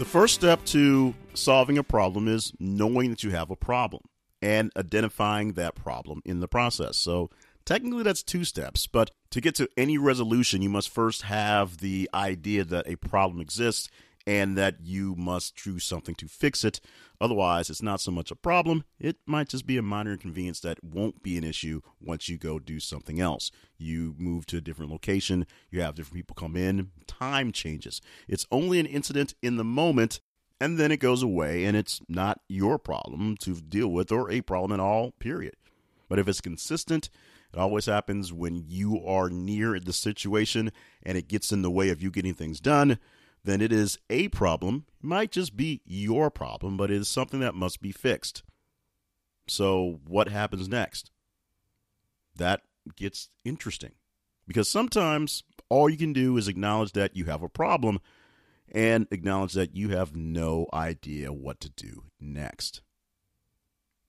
The first step to solving a problem is knowing that you have a problem and identifying that problem in the process. So, technically, that's two steps, but to get to any resolution, you must first have the idea that a problem exists and that you must do something to fix it. Otherwise, it's not so much a problem. It might just be a minor inconvenience that won't be an issue once you go do something else. You move to a different location, you have different people come in, time changes. It's only an incident in the moment, and then it goes away, and it's not your problem to deal with or a problem at all, period. But if it's consistent, it always happens when you are near the situation and it gets in the way of you getting things done then it is a problem. It might just be your problem, but it is something that must be fixed. So, what happens next? That gets interesting because sometimes all you can do is acknowledge that you have a problem and acknowledge that you have no idea what to do next.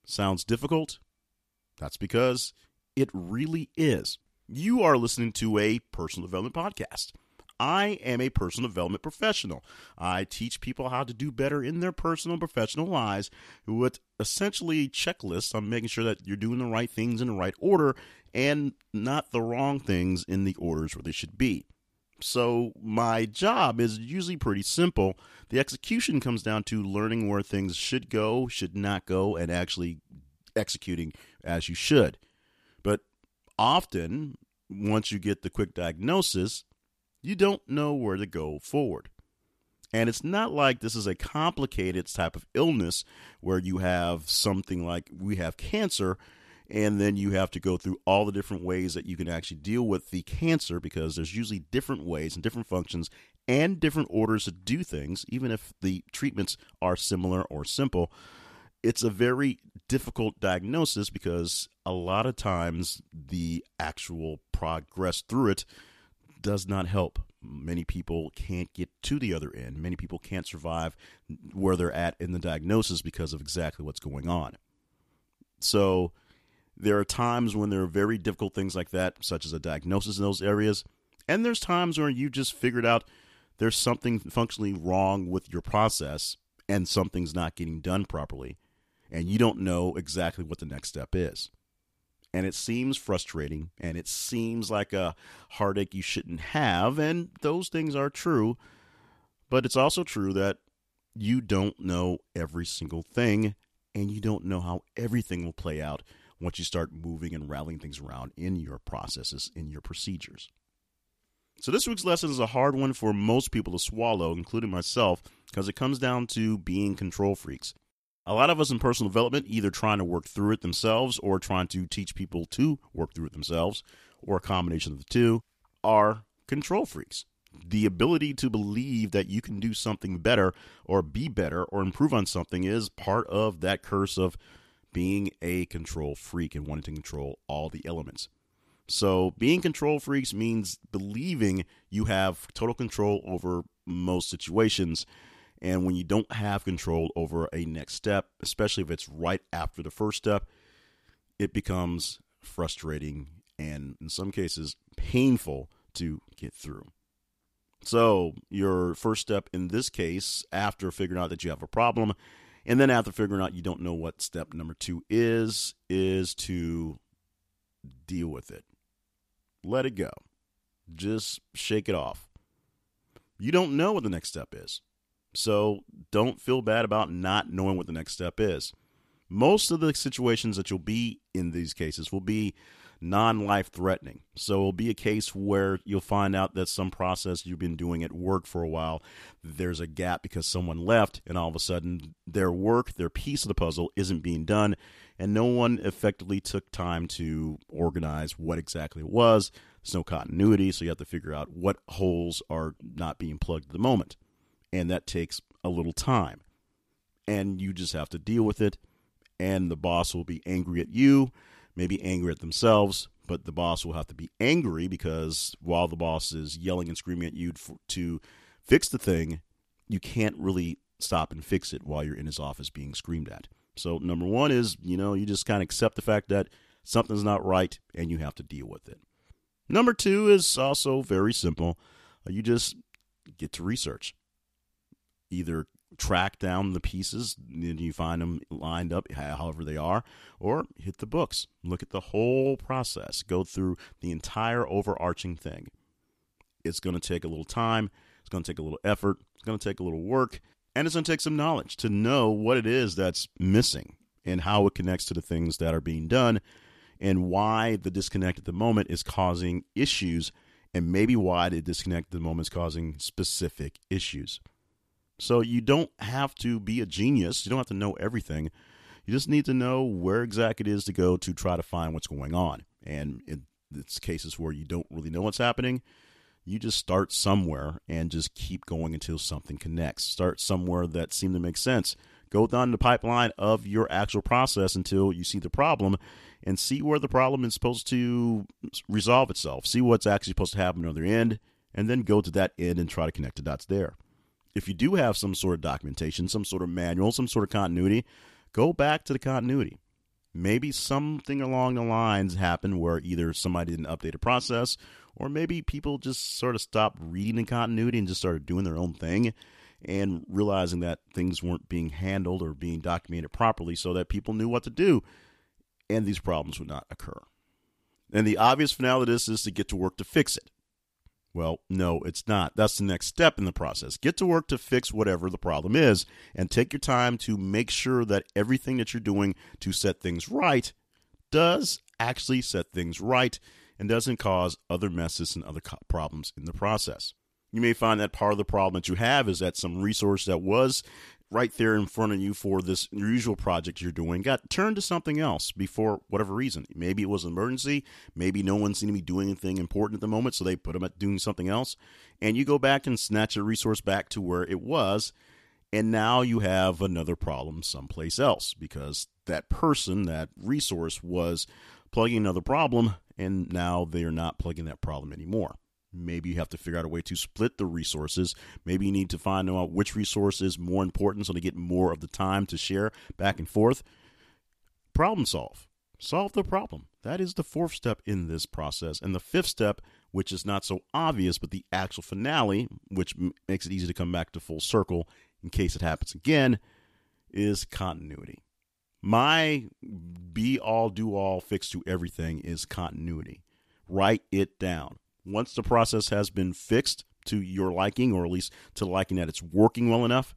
Sounds difficult? That's because it really is. You are listening to a personal development podcast. I am a personal development professional. I teach people how to do better in their personal and professional lives with essentially checklists on making sure that you're doing the right things in the right order and not the wrong things in the orders where they should be. So, my job is usually pretty simple. The execution comes down to learning where things should go, should not go, and actually executing as you should. But often, once you get the quick diagnosis, you don't know where to go forward. And it's not like this is a complicated type of illness where you have something like we have cancer and then you have to go through all the different ways that you can actually deal with the cancer because there's usually different ways and different functions and different orders to do things, even if the treatments are similar or simple. It's a very difficult diagnosis because a lot of times the actual progress through it does not help. Many people can't get to the other end. Many people can't survive where they're at in the diagnosis because of exactly what's going on. So, there are times when there are very difficult things like that, such as a diagnosis in those areas. And there's times where you just figured out there's something functionally wrong with your process and something's not getting done properly. And you don't know exactly what the next step is and it seems frustrating and it seems like a heartache you shouldn't have and those things are true but it's also true that you don't know every single thing and you don't know how everything will play out once you start moving and rallying things around in your processes in your procedures. So this week's lesson is a hard one for most people to swallow including myself because it comes down to being control freaks a lot of us in personal development either trying to work through it themselves or trying to teach people to work through it themselves, or a combination of the two, are control freaks. The ability to believe that you can do something better or be better or improve on something is part of that curse of being a control freak and wanting to control all the elements. So, being control freaks means believing you have total control over most situations and when you don't have control over a next step, especially if it's right after the first step, it becomes frustrating and in some cases painful to get through. So, your first step in this case, after figuring out that you have a problem, and then after figuring out you don't know what step number two is, is to deal with it. Let it go. Just shake it off. You don't know what the next step is. So don't feel bad about not knowing what the next step is. Most of the situations that you'll be in these cases will be non life threatening. So it'll be a case where you'll find out that some process you've been doing at work for a while, there's a gap because someone left, and all of a sudden their work, their piece of the puzzle isn't being done, and no one effectively took time to organize what exactly it was. There's no continuity, so you have to figure out what holes are not being plugged at the moment and that takes a little time. And you just have to deal with it. And the boss will be angry at you, maybe angry at themselves, but the boss will have to be angry because while the boss is yelling and screaming at you to fix the thing, you can't really stop and fix it while you're in his office being screamed at. So, number one is, you know, you just kind of accept the fact that something's not right and you have to deal with it. Number two is also very simple. You just get to research. Either track down the pieces and you find them lined up however they are, or hit the books. Look at the whole process. Go through the entire overarching thing. It's going to take a little time, it's going to take a little effort, it's going to take a little work, and it's going to take some knowledge to know what it is that's missing and how it connects to the things that are being done and why the disconnect at the moment is causing issues and maybe why the disconnect at the moment is causing specific issues. So you don't have to be a genius. You don't have to know everything. You just need to know where exactly it is to go to try to find what's going on. And in it's cases where you don't really know what's happening, you just start somewhere and just keep going until something connects. Start somewhere that seems to make sense. Go down the pipeline of your actual process until you see the problem and see where the problem is supposed to resolve itself. See what's actually supposed to happen on the other end, and then go to that end and try to connect the dots there. If you do have some sort of documentation, some sort of manual, some sort of continuity, go back to the continuity. Maybe something along the lines happened where either somebody didn't update a process, or maybe people just sort of stopped reading the continuity and just started doing their own thing and realizing that things weren't being handled or being documented properly so that people knew what to do and these problems would not occur. And the obvious finale of this is to get to work to fix it. Well, no, it's not. That's the next step in the process. Get to work to fix whatever the problem is and take your time to make sure that everything that you're doing to set things right does actually set things right and doesn't cause other messes and other problems in the process. You may find that part of the problem that you have is that some resource that was right there in front of you for this usual project you're doing got turned to something else before whatever reason. Maybe it was an emergency. Maybe no one seemed to be doing anything important at the moment, so they put them at doing something else. And you go back and snatch a resource back to where it was. And now you have another problem someplace else because that person, that resource was plugging another problem, and now they are not plugging that problem anymore. Maybe you have to figure out a way to split the resources. Maybe you need to find out which resource is more important so they get more of the time to share back and forth. Problem solve. Solve the problem. That is the fourth step in this process. And the fifth step, which is not so obvious, but the actual finale, which m- makes it easy to come back to full circle in case it happens again, is continuity. My be all, do all, fix to everything is continuity. Write it down once the process has been fixed to your liking, or at least to the liking that it's working well enough,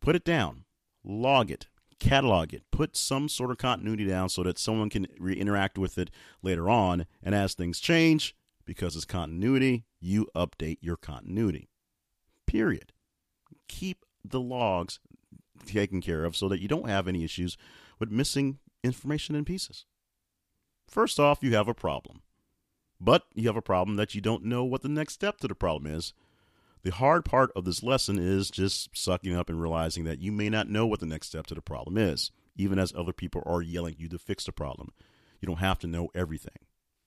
put it down, log it, catalog it, put some sort of continuity down so that someone can re- interact with it later on. And as things change, because it's continuity, you update your continuity. Period. Keep the logs taken care of so that you don't have any issues with missing information in pieces. First off, you have a problem. But you have a problem that you don't know what the next step to the problem is. The hard part of this lesson is just sucking up and realizing that you may not know what the next step to the problem is, even as other people are yelling at you to fix the problem. You don't have to know everything.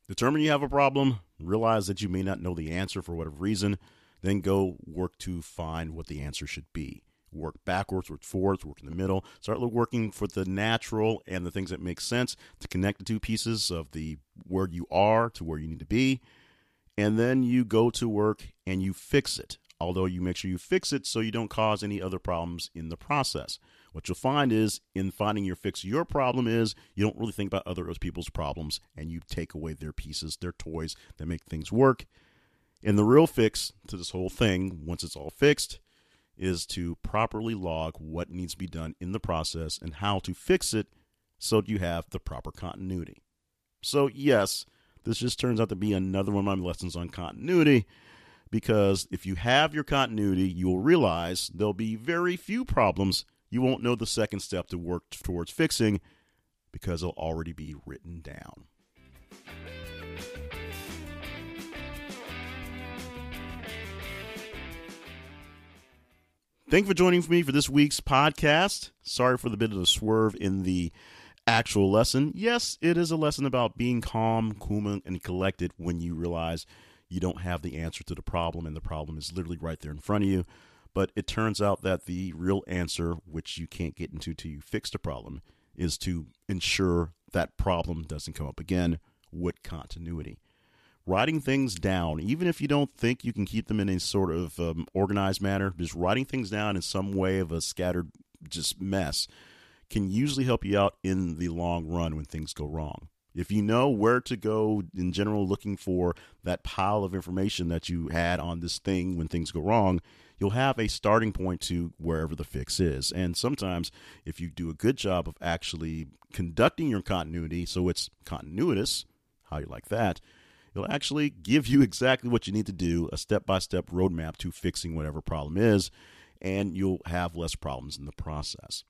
Determine you have a problem, realize that you may not know the answer for whatever reason, then go work to find what the answer should be work backwards, work forwards, work in the middle. Start working for the natural and the things that make sense to connect the two pieces of the where you are to where you need to be. And then you go to work and you fix it. Although you make sure you fix it so you don't cause any other problems in the process. What you'll find is in finding your fix, your problem is you don't really think about other people's problems and you take away their pieces, their toys that make things work. And the real fix to this whole thing, once it's all fixed, is to properly log what needs to be done in the process and how to fix it so you have the proper continuity. So, yes, this just turns out to be another one of my lessons on continuity because if you have your continuity, you will realize there'll be very few problems you won't know the second step to work towards fixing because it'll already be written down. Thank you for joining me for this week's podcast. Sorry for the bit of a swerve in the actual lesson. Yes, it is a lesson about being calm, cool, and collected when you realize you don't have the answer to the problem and the problem is literally right there in front of you. But it turns out that the real answer, which you can't get into till you fix the problem, is to ensure that problem doesn't come up again with continuity. Writing things down, even if you don't think you can keep them in a sort of um, organized manner, just writing things down in some way of a scattered just mess can usually help you out in the long run when things go wrong. If you know where to go in general, looking for that pile of information that you had on this thing when things go wrong, you'll have a starting point to wherever the fix is. And sometimes, if you do a good job of actually conducting your continuity, so it's continuous, how you like that, it'll actually give you exactly what you need to do a step by step roadmap to fixing whatever problem is, and you'll have less problems in the process.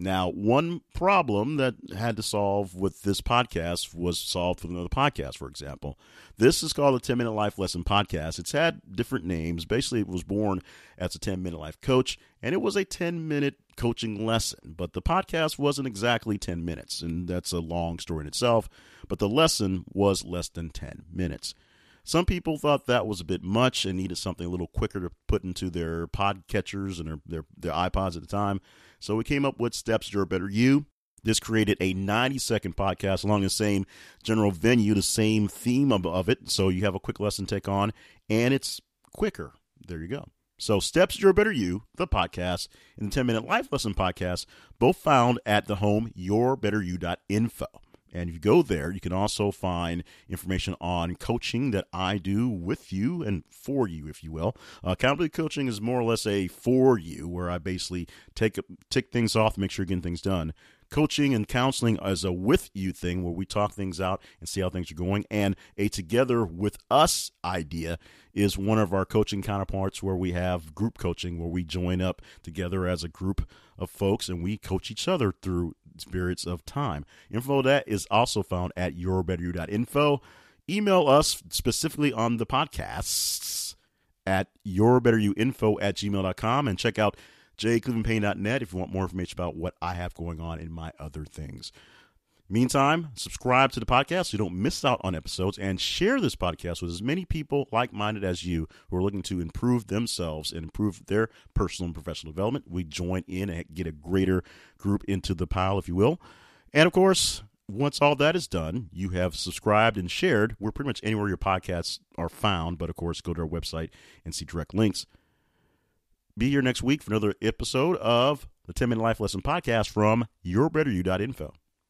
Now, one problem that had to solve with this podcast was solved with another podcast, for example. This is called the 10 Minute Life Lesson Podcast. It's had different names. Basically, it was born as a 10 Minute Life Coach, and it was a 10 minute coaching lesson. But the podcast wasn't exactly 10 minutes, and that's a long story in itself. But the lesson was less than 10 minutes. Some people thought that was a bit much and needed something a little quicker to put into their pod catchers and their, their, their iPods at the time. So we came up with Steps to a Better You. This created a 90 second podcast along the same general venue, the same theme of, of it. So you have a quick lesson take on, and it's quicker. There you go. So, Steps to a Better You, the podcast, and the 10 Minute Life Lesson podcast, both found at the home yourbetteryou.info. And if you go there, you can also find information on coaching that I do with you and for you, if you will. Uh, accountability coaching is more or less a for you, where I basically take tick things off, make sure you're getting things done. Coaching and counseling as a with you thing where we talk things out and see how things are going. And a together with us idea is one of our coaching counterparts where we have group coaching, where we join up together as a group of folks and we coach each other through periods of time. Info that is also found at yourbetteryou.info. Email us specifically on the podcasts at yourbetteryouinfo at gmail.com and check out jclevelandpayne.net if you want more information about what I have going on in my other things. Meantime, subscribe to the podcast so you don't miss out on episodes and share this podcast with as many people like minded as you who are looking to improve themselves and improve their personal and professional development. We join in and get a greater group into the pile, if you will. And of course, once all that is done, you have subscribed and shared. We're pretty much anywhere your podcasts are found, but of course, go to our website and see direct links. Be here next week for another episode of the 10 Minute Life Lesson Podcast from yourbetteryou.info.